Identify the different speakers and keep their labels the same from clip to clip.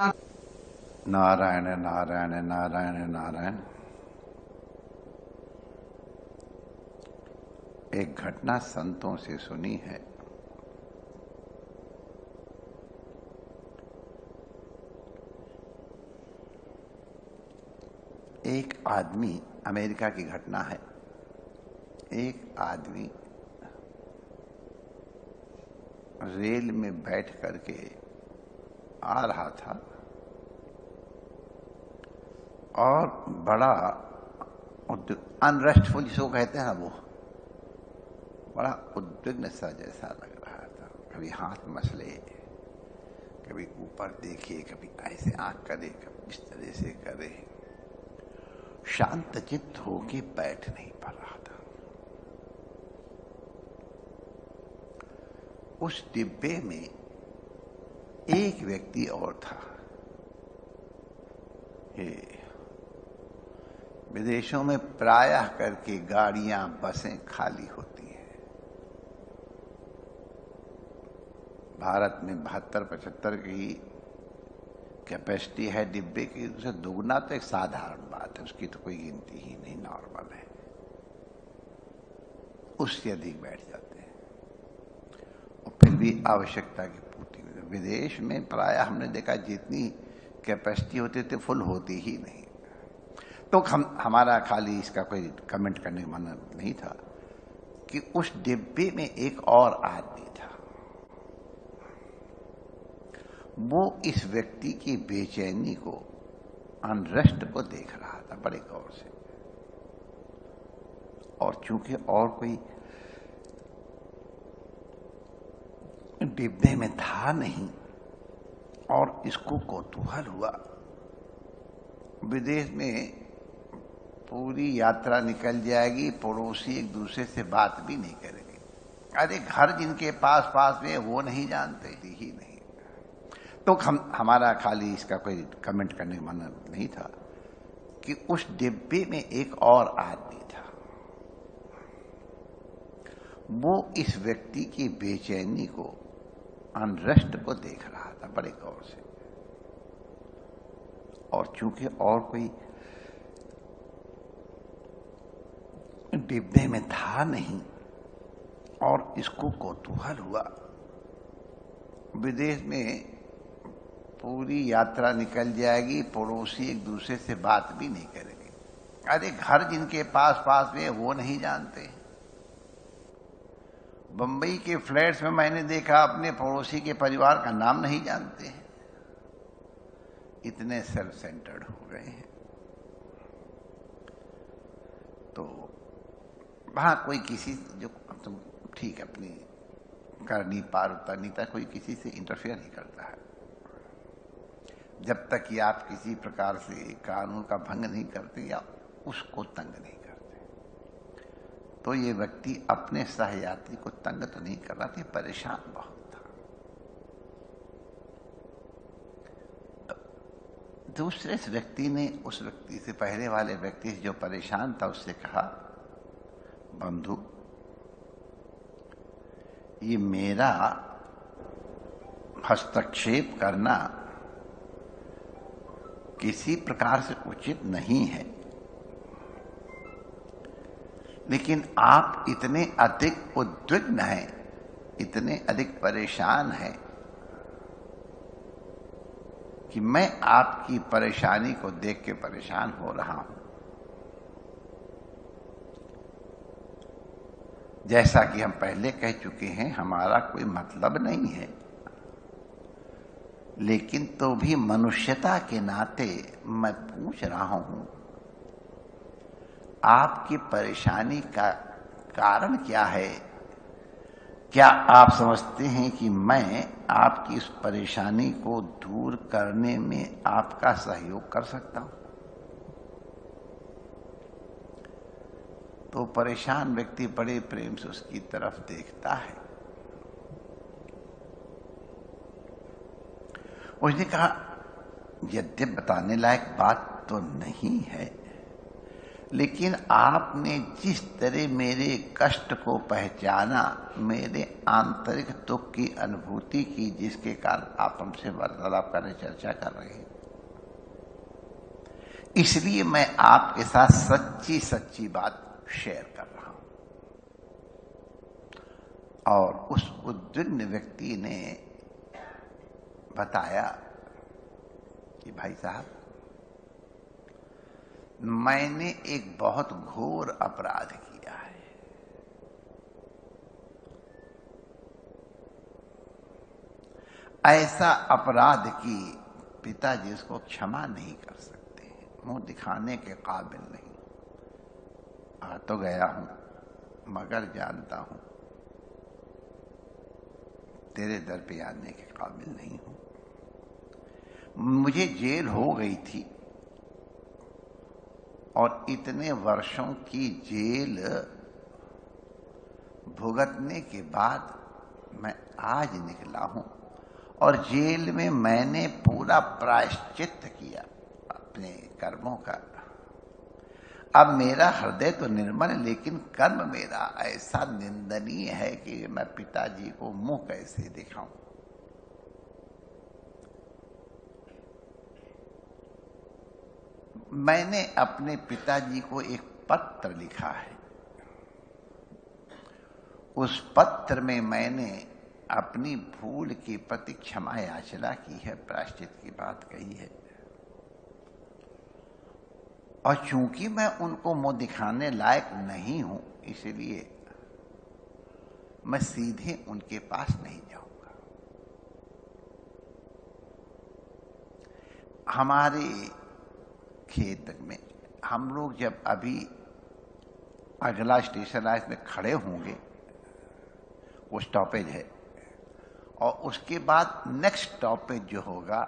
Speaker 1: नारायण नारायण नारायण नारायण। एक घटना संतों से सुनी है। एक आदमी, अमेरिका की घटना है। एक आदमी रेल में बैठ करके आ रहा था और बड़ा अनरेस्टफुल जिसको कहते हैं ना वो, बड़ा उद्विग्न सा जैसा लग रहा था। कभी हाथ मसले, कभी ऊपर देखे, कभी ऐसे आँख करे, कभी इस तरह से करे। शांत चित्त होके बैठ नहीं पा रहा था। उस डिब्बे में एक व्यक्ति और था। ये विदेशों में प्रायः करके गाड़ियाँ, बसें खाली होती हैं। भारत में बहत्तर, पचहत्तर की कैपेसिटी है, डिब्बे की उसे दुगना तो एक साधारण बात है, उसकी तो कोई गिनती ही नहीं नॉर्मल है। उससे अधिक बैठ जाते हैं। और फिर भी आवश्यकता की विदेश में प्राय हमने देखा जितनी कैपेसिटी होती थी फुल होती ही नहीं। तो हम, हमारा खाली इसका कोई कमेंट करने का मन नहीं था कि उस डिब्बे में एक और आदमी था। वो इस व्यक्ति की बेचैनी को अनरेस्ट को देख रहा था, बड़े गौर से। और चूँकि और कोई डिब्बे में था नहीं और इसको कौतूहल हुआ। विदेश में पूरी यात्रा निकल जाएगी, पड़ोसी एक दूसरे से बात भी नहीं करेंगे। अरे घर जिनके पास पास में वो नहीं जानते ही नहीं। तो हम, हमारा खाली इसका कोई कमेंट करने का मन नहीं था कि उस डिब्बे में एक और आदमी था। वो इस व्यक्ति की बेचैनी को अनरेस्ट को देख रहा था बड़े गौर से। और चूँकि और कोई डिब्बे में था नहीं और इसको कौतूहल हुआ, विदेश में पूरी यात्रा निकल जाएगी, पड़ोसी एक दूसरे से बात भी नहीं करेंगे। अरे घर जिनके पास पास में वो नहीं जानते। बंबई के फ्लैट्स में मैंने देखा, अपने पड़ोसी के परिवार का नाम नहीं जानते इतने सेल्फ सेंटर्ड हो गए हैं। तो वहाँ कोई किसी जो तुम ठीक अपनी करनी पार उतरनीता कोई किसी से इंटरफेयर नहीं करता है। जब तक कि आप किसी प्रकार से कानून का भंग नहीं करते या उसको तंग नहीं करते। तो ये व्यक्ति अपने सहयात्री को तंग तो नहीं कर रहा था परेशान बहुत था। दूसरे व्यक्ति ने, उस व्यक्ति से पहले वाले व्यक्ति से जो परेशान था, उससे कहा, बंधु, ये मेरा हस्तक्षेप करना किसी प्रकार से उचित नहीं है। लेकिन आप इतने अधिक उद्विग्न हैं, इतने अधिक परेशान हैं कि मैं आपकी परेशानी को देख के परेशान हो रहा हूँ। जैसा कि हम पहले कह चुके हैं, हमारा कोई मतलब नहीं है। लेकिन तो भी मनुष्यता के नाते मैं पूछ रहा हूँ आपकी परेशानी का कारण क्या है? क्या आप समझते हैं कि मैं आपकी इस परेशानी को दूर करने में आपका सहयोग कर सकता हूँ? तो परेशान व्यक्ति बड़े प्रेम से उसकी तरफ़ देखता है। उसने कहा, यद्यप बताने लायक बात तो नहीं है। लेकिन आपने जिस तरह मेरे कष्ट को पहचाना, मेरे आंतरिक दुख की अनुभूति की, जिसके कारण आप हमसे वार्तालाप करने चर्चा कर रहे हैं। इसलिए मैं आपके साथ सच्ची सच्ची बात शेयर कर रहा हूँ। और उस उद्विग्न व्यक्ति ने बताया कि भाई साहब मैंने एक बहुत घोर अपराध किया है। ऐसा अपराध की पिताजी उसको क्षमा नहीं कर सकते मुँह दिखाने के काबिल नहीं। आ तो गया हूँ, मगर जानता हूँ। तेरे दर पे आने के काबिल नहीं हूँ। मुझे जेल हो गई थी। और इतने वर्षों की जेल भुगतने के बाद मैं आज निकला हूँ। और जेल में मैंने पूरा प्रायश्चित किया अपने कर्मों का। अब मेरा हृदय तो निर्मल, लेकिन कर्म मेरा ऐसा निंदनीय है कि मैं पिताजी को मुँह कैसे दिखाऊँ? मैंने अपने पिताजी को एक पत्र लिखा है। उस पत्र में मैंने अपनी भूल के प्रति क्षमा याचना की है प्राश्चित की बात कही है। और चूँकि मैं उनको मुँह दिखाने लायक नहीं हूँ, इसलिए मैं सीधे उनके पास नहीं जाऊँगा। हमारे खेत में। हम लोग जब अभी अगला स्टेशन आए इसमें खड़े होंगे, वो स्टॉपेज है। और उसके बाद नेक्स्ट स्टॉपेज जो होगा,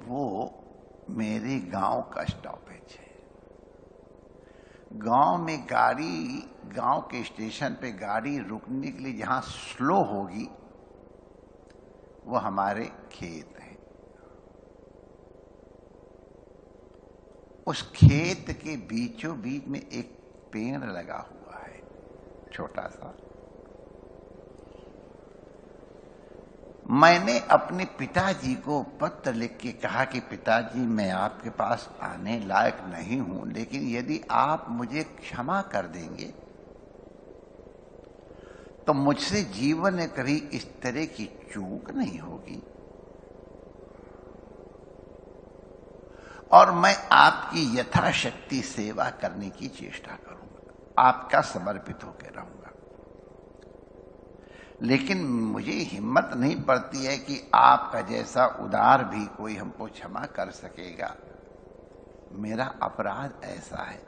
Speaker 1: वो मेरे गाँव का स्टॉपेज है। गाँव में गाड़ी, गाँव के स्टेशन पे गाड़ी रुकने के लिए जहाँ स्लो होगी, वो हमारे खेत है। उस खेत के बीचों बीच में एक पेड़ लगा हुआ है, छोटा सा। मैंने अपने पिताजी को पत्र लिख के कहा कि पिताजी, मैं आपके पास आने लायक नहीं हूँ, लेकिन यदि आप मुझे क्षमा कर देंगे तो मुझसे जीवन में कभी इस तरह की चूक नहीं होगी। और मैं आपकी यथाशक्ति सेवा करने की चेष्टा करूँगा। आपका समर्पित होकर रहूँगा। लेकिन मुझे हिम्मत नहीं पड़ती है कि आपका जैसा उदार भी कोई हमको क्षमा कर सकेगा। मेरा अपराध ऐसा है।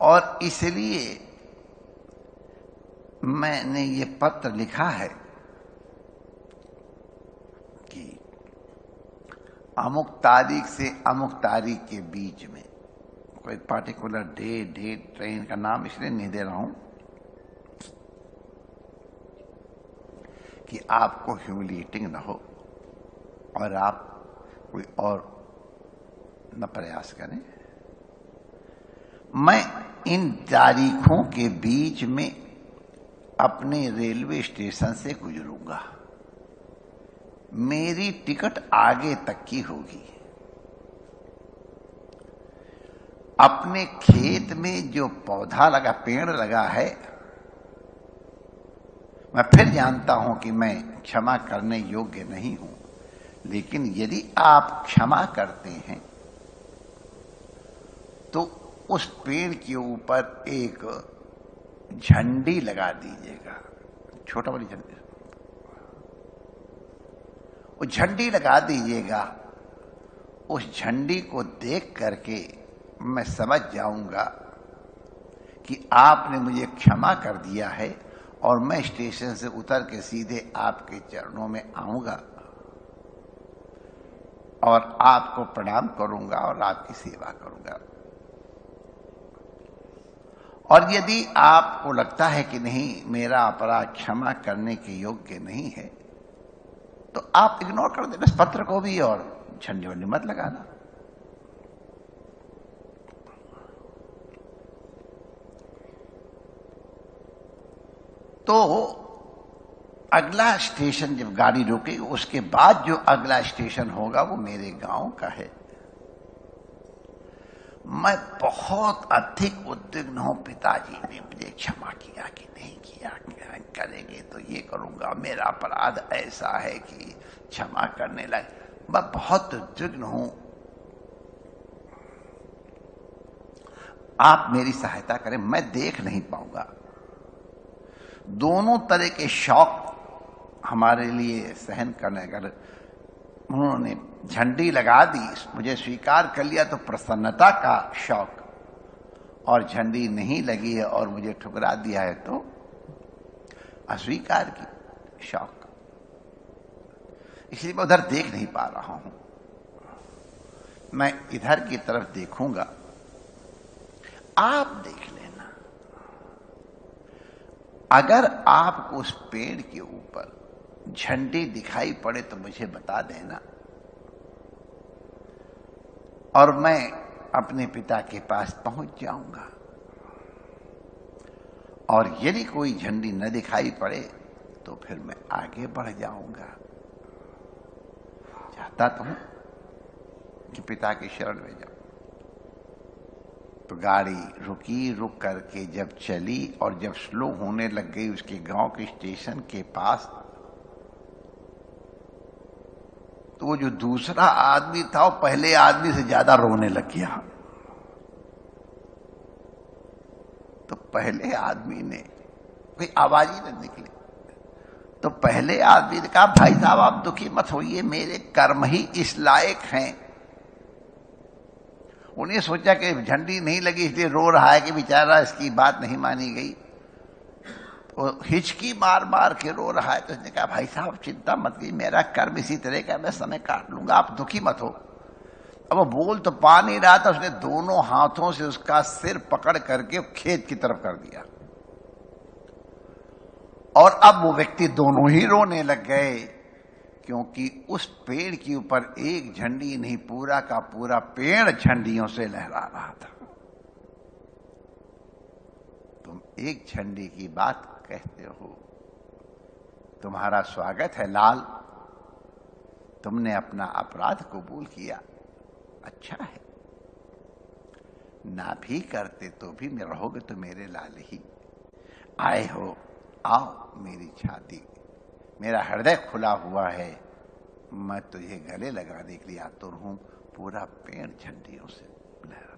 Speaker 1: और इसलिए मैंने ये पत्र लिखा है अमुक तारीख से अमुक तारीख के बीच में। कोई पार्टिकुलर डे डेट ट्रेन का नाम इसलिए नहीं दे रहा हूँ कि आपको ह्यूमिलेटिंग ना हो और आप कोई और न प्रयास करें। मैं इन तारीखों के बीच में अपने रेलवे स्टेशन से गुजरूँगा। मेरी टिकट आगे तक की होगी। अपने खेत में जो पौधा लगा, पेड़ लगा है, मैं फिर जानता हूँ कि मैं क्षमा करने योग्य नहीं हूँ। लेकिन यदि आप क्षमा करते हैं तो उस पेड़ के ऊपर एक झंडी लगा दीजिएगा। छोटा वाली झंडी। वो झंडी लगा दीजिएगा। उस झंडी को देख करके मैं समझ जाऊँगा कि आपने मुझे क्षमा कर दिया है और मैं स्टेशन से उतर के सीधे आपके चरणों में आऊँगा और आपको प्रणाम करूँगा और आपकी सेवा करूँगा। और यदि आपको लगता है कि नहीं, मेरा अपराध क्षमा करने के योग्य नहीं है तो आप इग्नोर कर देना, इस पत्र को भी और झंडी वंडी मत लगाना। तो अगला स्टेशन जब गाड़ी रुकेगी, उसके बाद जो अगला स्टेशन होगा वो मेरे गाँव का है। मैं बहुत अधिक उद्विग्न हूँ पिताजी ने मुझे क्षमा किया कि नहीं किया करेंगे तो ये करूँगा। मेरा अपराध ऐसा है कि क्षमा करने लगे मैं बहुत उद्विग्न हूँ। आप मेरी सहायता करें, मैं देख नहीं पाऊँगा। दोनों तरह के शौक हमारे लिए सहन करने अगर उन्होंने झंडी लगा दी, मुझे स्वीकार कर लिया तो प्रसन्नता का शौक। और झंडी नहीं लगी है और मुझे ठुकरा दिया है तो अस्वीकार की शौक। इसलिए मैं उधर देख नहीं पा रहा हूँ। मैं इधर की तरफ़ देखूँगा। आप देख लेना। अगर आपको उस पेड़ के ऊपर झंडी दिखाई पड़े तो मुझे बता देना। और मैं अपने पिता के पास पहुँच जाऊँगा। और यदि कोई झंडी न दिखाई पड़े तो फिर मैं आगे बढ़ जाऊँगा। चाहता तो हूँ कि पिता की शरण में जाऊँ। तो गाड़ी रुकी, रुक करके जब चली और जब स्लो होने लग गई उसके गाँव के स्टेशन के पास तो वो जो दूसरा आदमी था, वो पहले आदमी से ज़्यादा रोने लग गया। तो पहले आदमी ने कोई आवाज़ ही न निकली। तो पहले आदमी ने कहा, भाई साहब, आप दुखी मत होइए, मेरे कर्म ही इस लायक हैं। उन्हें सोचा कि झंडी नहीं लगी, इसलिए रो रहा है कि बेचारा इसकी बात नहीं मानी गई। हिचकी मार मार के रो रहा है तो उसने कहा, भाई साहब, चिंता मत की, मेरा कर्म इसी तरह का मैं समय काट लूँगा, आप दुखी मत हो। अब वो बोल तो पा नहीं रहा था, उसने दोनों हाथों से उसका सिर पकड़ करके खेत की तरफ़ कर दिया। और अब वो व्यक्ति दोनों ही रोने लग गए, क्योंकि उस पेड़ के ऊपर एक झंडी नहीं, पूरा का पूरा पेड़ झंडियों से लहरा रहा था। तुम एक झंडी की बात कहते हो? तुम्हारा स्वागत है, लाल। तुमने अपना अपराध कबूल किया। अच्छा है। ना भी करते तो भी मैं रहोगे तो मेरे लाल ही। आए हो, आओ मेरी छाती। मेरा हृदय खुला हुआ है। मैं तुझे गले लगाने के लिए आतुर हूँ। पूरा पेड़ झंडियों से लहरा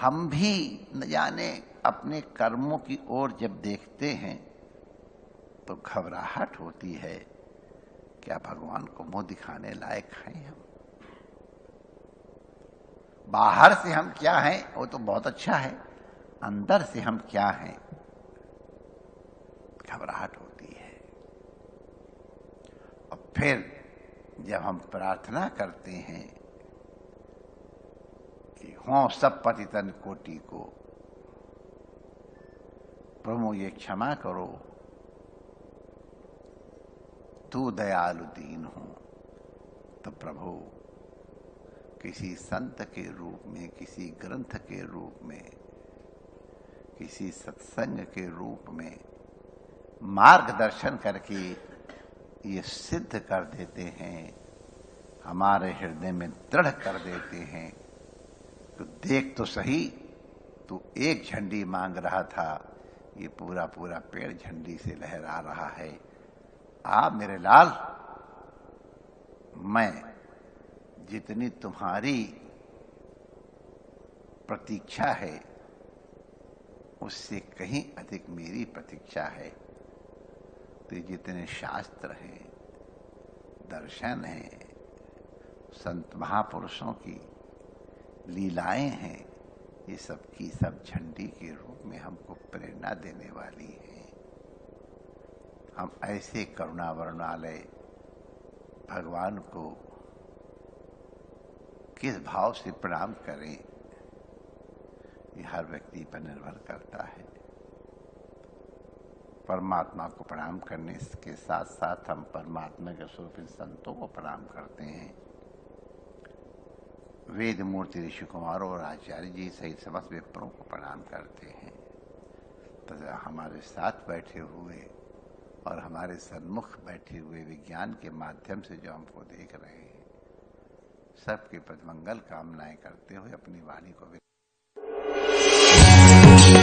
Speaker 1: हम भी न जाने अपने कर्मों की ओर जब देखते हैं तो घबराहट होती है, क्या भगवान को मुँह दिखाने लायक हैं हम? बाहर से हम क्या हैं, वो तो बहुत अच्छा है, अंदर से हम क्या हैं? घबराहट होती है। और फिर जब हम प्रार्थना करते हैं कि हो, सब पतितन कोटि को। प्रभु, ये क्षमा करो। तू दयालु दीन हो। तो प्रभु, किसी संत के रूप में, किसी ग्रंथ के रूप में, किसी सत्संग के रूप में मार्गदर्शन करके ये सिद्ध कर देते हैं। हमारे हृदय में दृढ़ कर देते हैं। तो देख तो सही, तू एक झंडी मांग रहा था, ये पूरा पूरा पेड़ झंडी से लहरा रहा है। आ मेरे लाल, मैं जितनी तुम्हारी प्रतीक्षा है, उससे कहीं अधिक मेरी प्रतीक्षा है। तो जितने शास्त्र हैं, दर्शन हैं, संत महापुरुषों की लीलाएँ हैं। ये सब की सब झंडी के रूप में हमको प्रेरणा देने वाली है। हम ऐसे करुणा वर्णालय भगवान को किस भाव से प्रणाम करें, ये हर व्यक्ति पर निर्भर करता है। परमात्मा को प्रणाम करने के साथ साथ हम परमात्मा के स्वरूप संतों को प्रणाम करते हैं। वेद मूर्ति ऋषि कुमार और आचार्य जी सहित समस्त विप्रों को प्रणाम करते हैं। तथा हमारे साथ बैठे हुए और हमारे सन्मुख बैठे हुए विज्ञान के माध्यम से जो हमको देख रहे हैं, सबके प्रति मंगल कामनाएँ करते हुए अपनी वाणी को